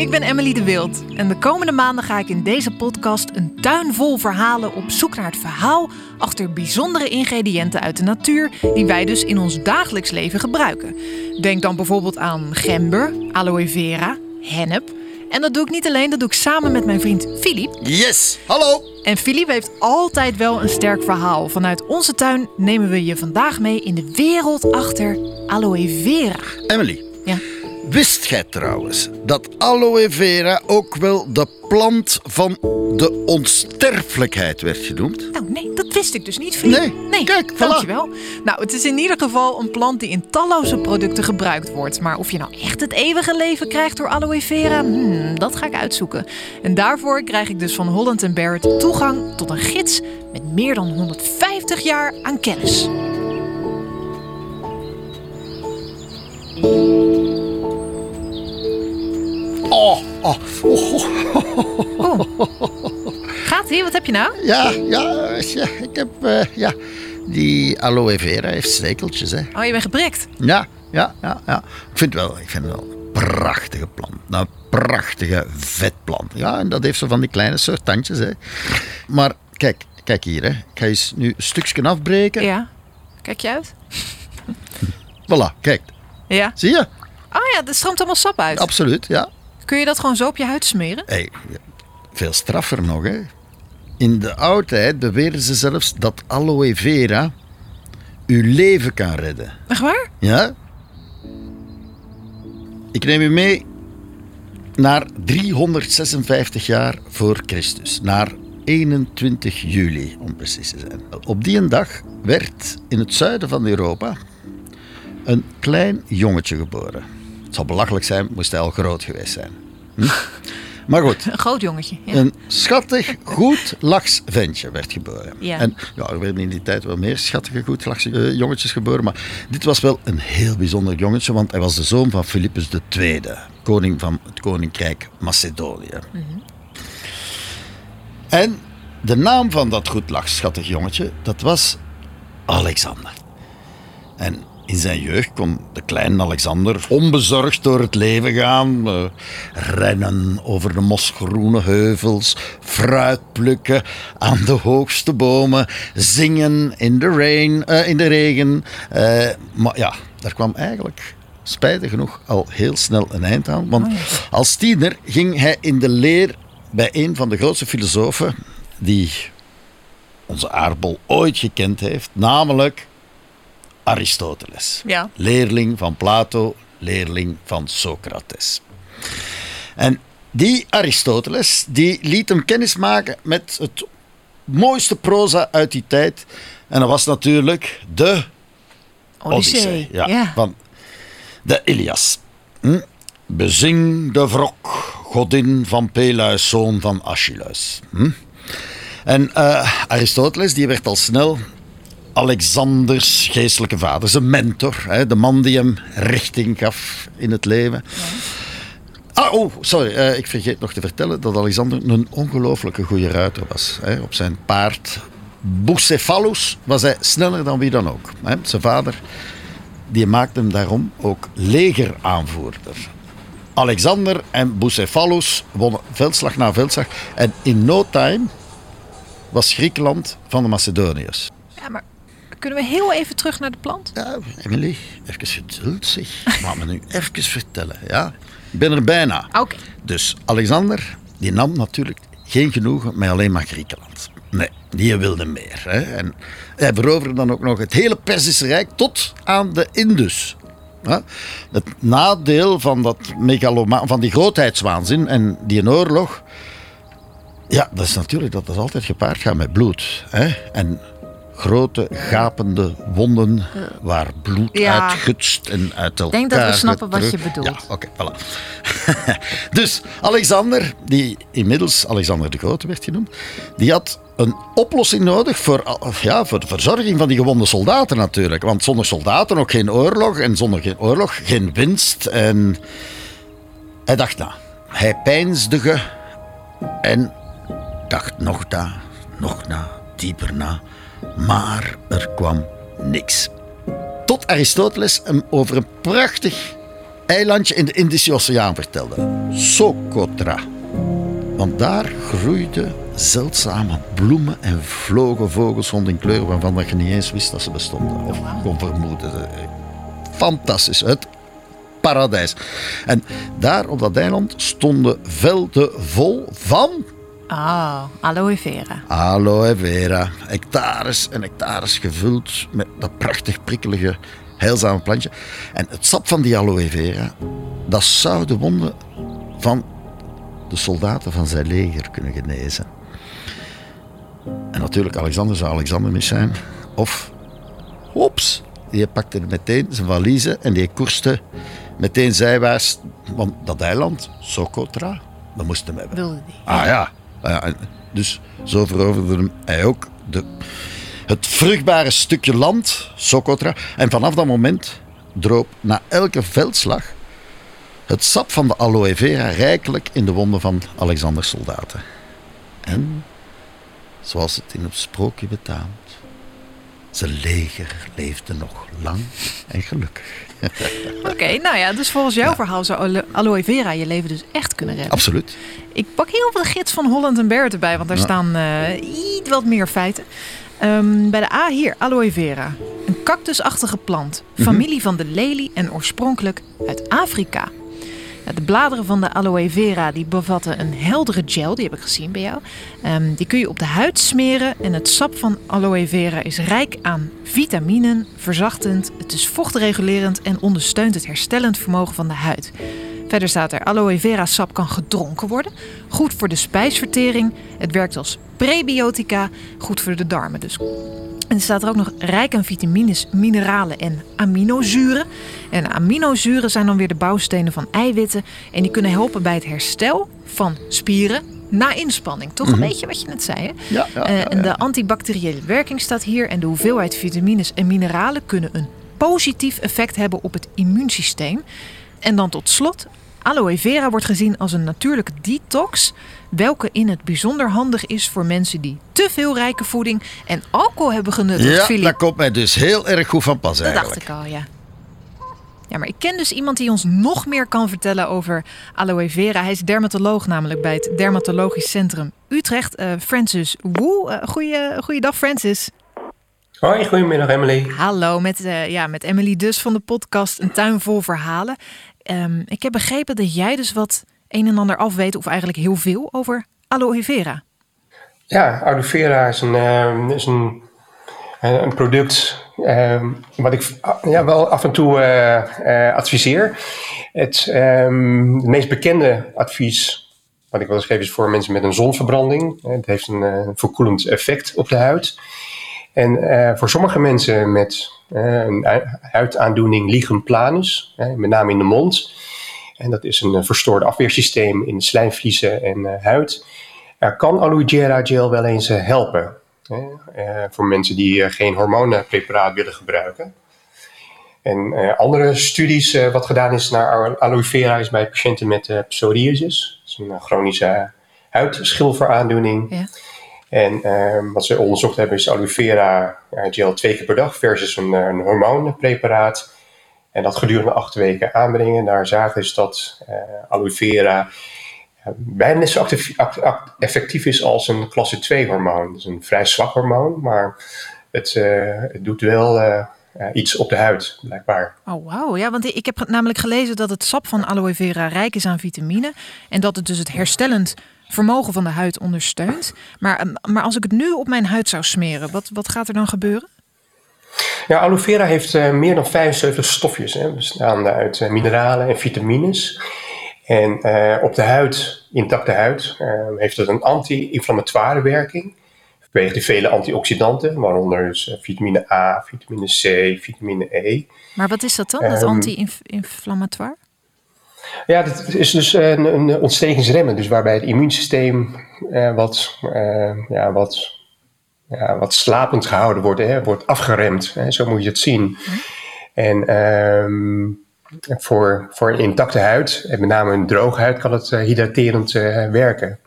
ik ben Emily de Wild. En de komende maanden ga ik in deze podcast een tuin vol verhalen op zoek naar het verhaal achter bijzondere ingrediënten uit de natuur die wij dus in ons dagelijks leven gebruiken. Denk dan bijvoorbeeld aan gember, aloe vera, hennep. En dat doe ik niet alleen, dat doe ik samen met mijn vriend Filip. Yes, hallo. En Filip heeft altijd wel een sterk verhaal. Vanuit onze tuin nemen we je vandaag mee in de wereld achter aloe vera. Emily, Ja. Wist jij trouwens dat aloe vera ook wel de plant van de onsterfelijkheid werd genoemd? Nou, nee, dat wist ik dus niet, Filip. Nee, kijk, voilà. dankjewel. Nou, het is in ieder geval een plant die in talloze producten gebruikt wordt. Maar of je nou echt het eeuwige leven krijgt door aloe vera, hmm, dat ga ik uitzoeken. En daarvoor krijg ik dus van Holland Barrett toegang tot een gids met meer dan 150 jaar aan kennis. Oh, oh, oh. Gaat ie? Wat heb je nou? Ja, ja, ik heb, eh, ja, die aloe vera heeft stekeltjes, hè. Oh, je bent geprikt. Ja, ja, ja, ja. Ik vind het wel, ik vind het wel een prachtige plant. Nou, Een prachtige vetplant. Ja, en dat heeft zo van die kleine soort tandjes, hè. Maar kijk, kijk hier, hè. Ik ga eens nu een stukje afbreken. Ja. Kijk je uit? Voilà, kijk. Ja. Zie je? Oh ja, er stroomt allemaal sap uit. Absoluut, ja. Kun je dat gewoon zo op je huid smeren? Hey, veel straffer nog, hè. In de oudheid beweerden ze zelfs dat aloe vera uw leven kan redden. Echt waar? Ja? Ik neem u mee naar 356 jaar voor Christus. Naar 21 juli, om precies te zijn. Op die dag werd in het zuiden van Europa een klein jongetje geboren. Het zou belachelijk zijn, moest hij al groot geweest zijn. Hm? Maar goed, Een groot jongetje. Ja. een schattig, goed lachs ventje werd geboren. Ja. En ja, er werden in die tijd wel meer schattige, goed lachse eh, jongetjes geboren. Maar dit was wel een heel bijzonder jongetje, want hij was de zoon van Philippus II, koning van het koninkrijk Macedonië. En de naam van dat goed lachs, schattig jongetje, dat was Alexander. En in zijn jeugd kon de kleine Alexander onbezorgd door het leven gaan. eh, rennen over de mosgroene heuvels, fruit plukken aan de hoogste bomen, zingen in de, rain, eh, in de regen. Eh, maar ja, daar kwam eigenlijk spijtig genoeg al heel snel een eind aan. Want als tiener ging hij in de leer bij een van de grootste filosofen die onze aardbol ooit gekend heeft, namelijk Aristoteles. Ja. Leerling van Plato, leerling van Socrates. En die Aristoteles die liet hem kennismaken met het mooiste proza uit die tijd. En dat was natuurlijk de Odyssee. Ja, Ja. van de Ilias. Hm? Bezing de wrok, godin van Peleus, zoon van Achilles. Hm? En eh, Aristoteles die werd al snel Alexanders geestelijke vader, zijn mentor, hè, de man die hem richting gaf in het leven. Ah, oh, sorry, eh, ik vergeet nog te vertellen dat Alexander een ongelooflijke goede ruiter was. Hè. Op zijn paard Bucephalus was hij sneller dan wie dan ook. Hè. Zijn vader die maakte hem daarom ook legeraanvoerder. Alexander en Bucephalus wonnen veldslag na veldslag. En in no time was Griekenland van de Macedoniërs. Ja, maar kunnen we heel even terug naar de plant? Ja, Emily, even geduld zeg. Laat me nu even vertellen, ja. Ik ben er bijna. Oké. Dus Alexander, die nam natuurlijk geen genoegen met alleen maar Griekenland. Nee, die wilde meer. Hè. En hij veroverde dan ook nog het hele Perzische Rijk tot aan de Indus. Ja. Het nadeel van, dat megaloma van die grootheidswaanzin en die oorlog... Ja, dat is natuurlijk dat dat altijd gepaard gaat met bloed. Hè. En grote, gapende wonden waar bloed Ja. uitgutst en uit elkaar denk dat we snappen wat je bedoelt. Ja, oké, voilà. dus Alexander, die inmiddels Alexander de Grote werd genoemd, die had een oplossing nodig voor, ja, voor de verzorging van die gewonde soldaten natuurlijk. Want zonder soldaten ook geen oorlog en zonder geen oorlog geen winst. En hij dacht na. Hij peinsde en dacht nog na, nog na, dieper na. Maar er kwam niks. Tot Aristoteles hem over een prachtig eilandje in de Indische Oceaan vertelde. Socotra. Want daar groeiden zeldzame bloemen en vlogen vogels rond in kleur waarvan je niet eens wist dat ze bestonden. Of kon vermoeden. Fantastisch. Het paradijs. En daar op dat eiland stonden velden vol van Ah, aloe vera. Aloe vera. Hectares en hectares gevuld met dat prachtig prikkelige, heilzame plantje. En het sap van die aloe vera, dat zou de wonden van de soldaten van zijn leger kunnen genezen. En natuurlijk, Alexander zou Alexander mis zijn. Of, ops, die pakte meteen zijn valiezen en die koerste meteen zijwaarts. Want dat eiland, Socotra, dat moest hem hebben. Wilde die. Ah ja. Ah. Dus zo veroverde hij ook de, het vruchtbare stukje land, Socotra. En vanaf dat moment droop na elke veldslag het sap van de aloe vera rijkelijk in de wonden van Alexanders soldaten. En, zoals het in het sprookje betaamt, zijn leger leefde nog lang en gelukkig. Oké, nou ja, dus volgens jouw verhaal zou alo- aloe vera je leven dus echt kunnen redden. Absoluut. Ik pak heel veel gids van Holland en Barrett erbij, want daar Ja. staan eh, iets wat meer feiten. Ehm, bij de A hier, aloe vera. Een cactusachtige plant, familie van de lelie en oorspronkelijk uit Afrika. De bladeren van de aloe vera die bevatten een heldere gel, die heb ik gezien bij jou. Ehm, die kun je op de huid smeren en het sap van aloe vera is rijk aan vitaminen, verzachtend, het is vochtregulerend en ondersteunt het herstellend vermogen van de huid. Verder staat er aloe vera sap kan gedronken worden. Goed voor de spijsvertering. Het werkt als prebiotica. Goed voor de darmen dus. En er staat er ook nog rijk aan vitamines, mineralen en aminozuren. En aminozuren zijn dan weer de bouwstenen van eiwitten. En die kunnen helpen bij het herstel van spieren na inspanning. Toch een beetje wat je net zei, hè? Ja, ja, Eh, ja, en de antibacteriële werking staat hier. En de hoeveelheid vitamines en mineralen kunnen een positief effect hebben op het immuunsysteem. En dan tot slot, aloe vera wordt gezien als een natuurlijke detox. Welke in het bijzonder handig is voor mensen die te veel rijke voeding en alcohol hebben genuttigd. Ja, Filip. dat komt mij dus heel erg goed van pas Dat eigenlijk. dacht ik al, ja. Ja, maar ik ken dus iemand die ons nog meer kan vertellen over aloe vera. Hij is dermatoloog namelijk bij het Dermatologisch Centrum Utrecht. Eh, Francis Woe. Eh goeie, goeiedag Francis. Hoi, goedemiddag Emily. Hallo, met, eh, ja, met Emily dus van de podcast Een Tuin Vol Verhalen. Ehm, ik heb begrepen dat jij dus wat een en ander afweet, of eigenlijk heel veel, over aloe vera. Ja, aloe vera is een, ehm, is een, een een product ehm, wat ik ja, wel af en toe eh, eh, adviseer. Het, meest bekende advies wat ik wel geef is voor mensen met een zonverbranding. Eh, Het heeft een eh, verkoelend effect op de huid. En eh, voor sommige mensen met eh, een hu- huidaandoening lichen planus, met name in de mond. En dat is een eh, verstoord afweersysteem in slijmvliezen en huid. Kan aloe vera gel wel eens helpen. Voor mensen die geen hormonenpreparaat willen gebruiken. En andere studies wat gedaan is naar aloe- vera is bij patiënten met psoriasis. Dat is een chronische huidschilferaandoening. Ja. En ehm, wat ze onderzocht hebben is aloe vera ja, gel twee keer per dag versus een, eh, een hormoonpreparaat. En dat gedurende acht weken aanbrengen. Daar zagen ze dat eh, aloe vera eh, bijna zo effectief is als een klasse 2 hormoon. Is een vrij zwak hormoon, maar het, eh, het doet wel eh, iets op de huid, blijkbaar. Oh, wauw. Ja, want ik heb namelijk gelezen dat het sap van aloe vera rijk is aan vitamine. En dat het dus het herstellend vermogen van de huid ondersteunt. Maar, ehm, maar als ik het nu op mijn huid zou smeren, wat, wat gaat er dan gebeuren? Ja, aloe vera heeft eh, meer dan 75 stofjes, hè, bestaande uit eh, mineralen en vitamines. En eh, op de huid, intacte huid, eh, heeft het een anti-inflammatoire werking. Vanwege de vele antioxidanten, waaronder dus vitamine A, vitamine C, vitamine E. Maar wat is dat dan, dat Ehm, anti-inflammatoire? Ja, dat is dus een, een ontstekingsremmen, dus waarbij het immuunsysteem eh, wat, eh, ja, wat, ja, wat slapend gehouden wordt, hè, wordt afgeremd. Hè, zo moet je het zien. En ehm, voor, voor een intacte huid, en met name een droge huid, kan het eh, hydraterend eh, werken.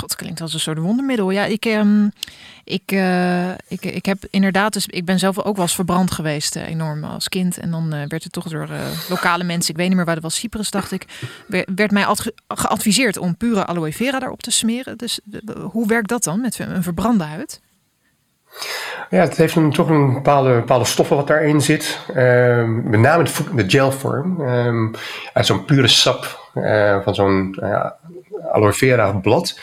Dat klinkt als een soort wondermiddel. Ja, ik, ehm, ik, uh, ik, ik heb inderdaad, dus ik ben zelf ook wel eens verbrand geweest, uh, enorm als kind. En dan uh, werd het toch door lokale mensen, ik weet niet meer waar het was, Cyprus dacht ik, werd mij geadviseerd om pure aloe vera daarop te smeren. Dus hoe werkt dat dan met een verbrande huid? Ja, het heeft een, toch een bepaalde, bepaalde stoffen wat daarin zit. Um, met name de, gelvorm. Um, uit zo'n pure sap van zo'n aloe vera blad.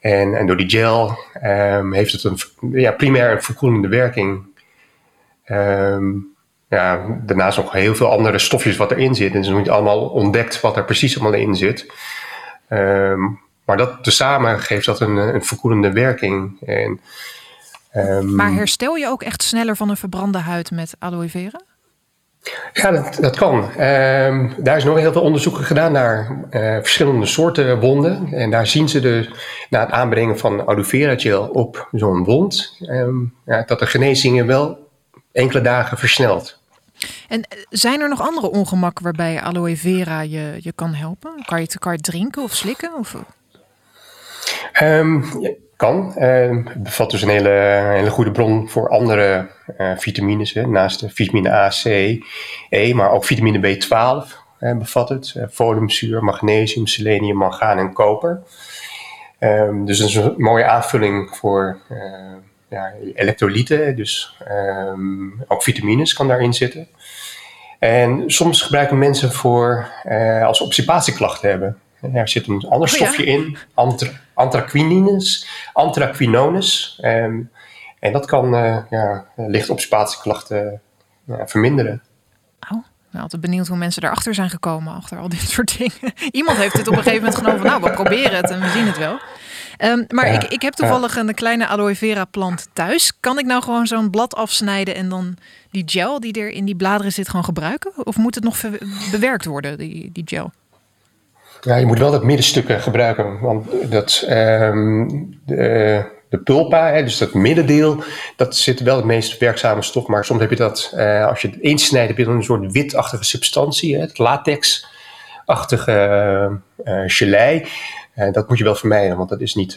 En, en door die gel um, heeft het een ja, primair een verkoelende werking. Ja, daarnaast nog heel veel andere stofjes wat erin zit. En ze nog niet allemaal ontdekt wat er precies allemaal in zit. Maar dat tezamen geeft dat een, een verkoelende werking. En, maar herstel je ook echt sneller van een verbrande huid met aloe vera? Ja, dat, dat kan. Um, daar is nog heel veel onderzoeken gedaan naar uh, verschillende soorten wonden. En daar zien ze dus na het aanbrengen van aloe vera gel op zo'n wond, um, ja, dat de genezingen wel enkele dagen versnelt. En eh, zijn er nog andere ongemakken waarbij aloe vera je, je kan helpen? Kan je, het, kan je drinken of slikken? Of? Um, kan. Uh, het bevat dus een hele, hele goede bron voor andere uh, vitamines. Hè. Naast de vitamine A, C, E, maar ook vitamine B12 uh, bevat het. Uh, foliumzuur, magnesium, selenium, mangaan en koper. Um, dus dat is een mooie aanvulling voor ja, elektrolyten. Dus ook vitamines kan daarin zitten. En soms gebruiken mensen voor, als ze hebben. Er zit een ander oh stofje in, antra antraquinines, antraquinones. Um, en dat kan uh, ja, licht obstipatieklachten uh, verminderen. Oh, ben altijd benieuwd hoe mensen daarachter zijn gekomen, achter al dit soort dingen. Iemand heeft het op een gegeven moment genomen van, nou, we proberen het en we zien het wel. Um, maar ja, ik, ik heb toevallig ja. een kleine aloe vera plant thuis. Kan ik nou gewoon zo'n blad afsnijden en dan die gel die er in die bladeren zit gewoon gebruiken? Of moet het nog bewerkt worden, die, die gel? Ja, je moet wel dat middenstuk gebruiken. Want dat, um, de, de pulpa, hè, dus dat middendeel, dat zit wel het meest werkzame stof. Maar soms heb je dat, uh, als je het insnijdt, heb je dan een soort witachtige substantie, hè, het latex-achtige uh, gelei. Uh, dat moet je wel vermijden, want dat is niet,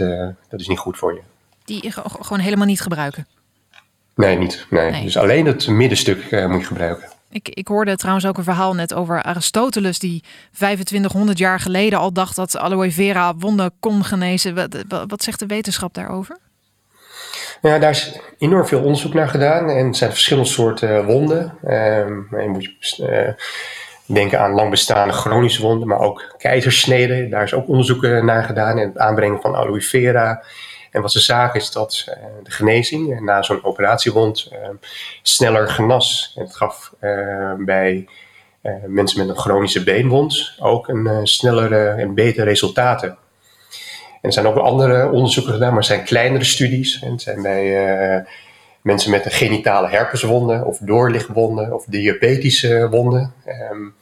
dat is niet goed voor je. Die gewoon helemaal niet gebruiken? Nee, niet. Nee. nee. Dus alleen het middenstuk moet je gebruiken. Ik, ik hoorde trouwens ook een verhaal net over Aristoteles, die 2500 jaar geleden al dacht dat aloe vera wonden kon genezen. Wat, wat zegt de wetenschap daarover? Ja, daar is enorm veel onderzoek naar gedaan en er zijn verschillende soorten wonden. Um, je moet uh, denken aan lang bestaande chronische wonden, maar ook keizersneden. Daar is ook onderzoek naar gedaan en het aanbrengen van aloe vera en wat ze zagen is dat uh, de genezing uh, na zo'n operatiewond uh, sneller genas. En het gaf bij mensen met een chronische beenwond ook een snellere en betere resultaten. En er zijn ook andere onderzoeken gedaan, maar het zijn kleinere studies. En het zijn bij mensen met een genitale herpeswonden of doorlichtwonden of diabetische wonden. Um,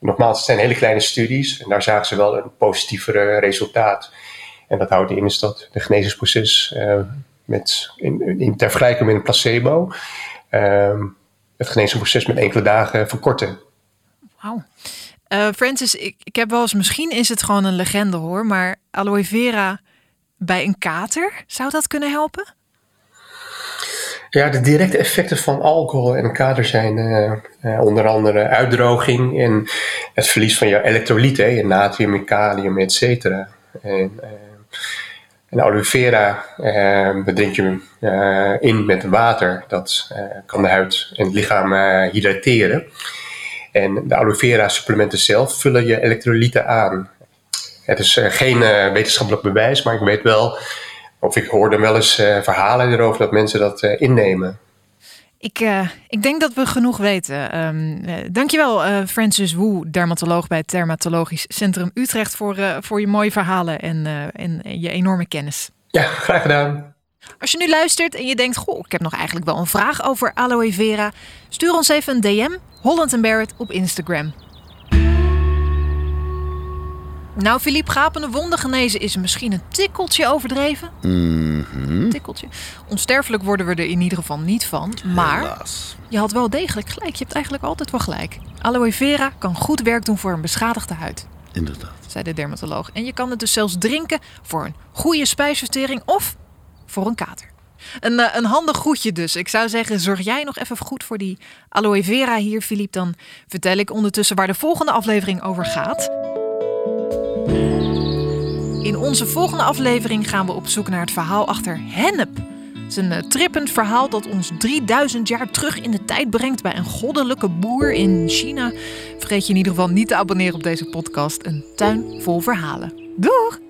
nogmaals, het zijn hele kleine studies en daar zagen ze wel een positievere resultaat. En dat houdt in is dat de genezingsproces uh, met, in, in, ter vergelijking met een placebo uh, het genezingsproces met enkele dagen verkorten. Wauw. Uh, Francis, ik, ik heb wel eens, misschien is het gewoon een legende hoor, maar aloe vera bij een kater, zou dat kunnen helpen? Ja, de directe effecten van alcohol en kater zijn uh, uh, onder andere uitdroging en het verlies van je elektrolyten, je natrium, kalium, et cetera. En, en aloe vera eh, bedrink je uh, in met water. Dat uh, kan de huid en het lichaam uh, hydrateren. En de aloe vera supplementen zelf vullen je elektrolyten aan. Het is geen wetenschappelijk bewijs, maar ik weet wel, of ik hoorde wel eens verhalen erover dat mensen dat innemen. Ik, uh, ik denk dat we genoeg weten. Um, uh, dankjewel, uh, Francis Woe, dermatoloog bij het Dermatologisch Centrum Utrecht, voor, voor je mooie verhalen en, en je enorme kennis. Ja, graag gedaan. Als je nu luistert en je denkt, goh, ik heb nog eigenlijk wel een vraag over aloe vera, stuur ons even een DM, Holland Barrett op Instagram. Nou, Filip, gapende wonden genezen is misschien een tikkeltje overdreven. Mm -hmm. Tikkeltje. Onsterfelijk worden we er in ieder geval niet van. Maar Helaas. je had wel degelijk gelijk. Je hebt eigenlijk altijd wel gelijk. Aloe vera kan goed werk doen voor een beschadigde huid. inderdaad. zei de dermatoloog. En je kan het dus zelfs drinken voor een goede spijsvertering of voor een kater. Een, eh, een handig goedje dus. Ik zou zeggen, zorg jij nog even goed voor die aloe vera hier, Filip. Dan vertel ik ondertussen waar de volgende aflevering over gaat. In onze volgende aflevering gaan we op zoek naar het verhaal achter hennep. Het is een eh, trippend verhaal dat ons 3000 jaar terug in de tijd brengt bij een goddelijke boer in China. Vergeet je in ieder geval niet te abonneren op deze podcast. Een tuin vol verhalen. Doeg!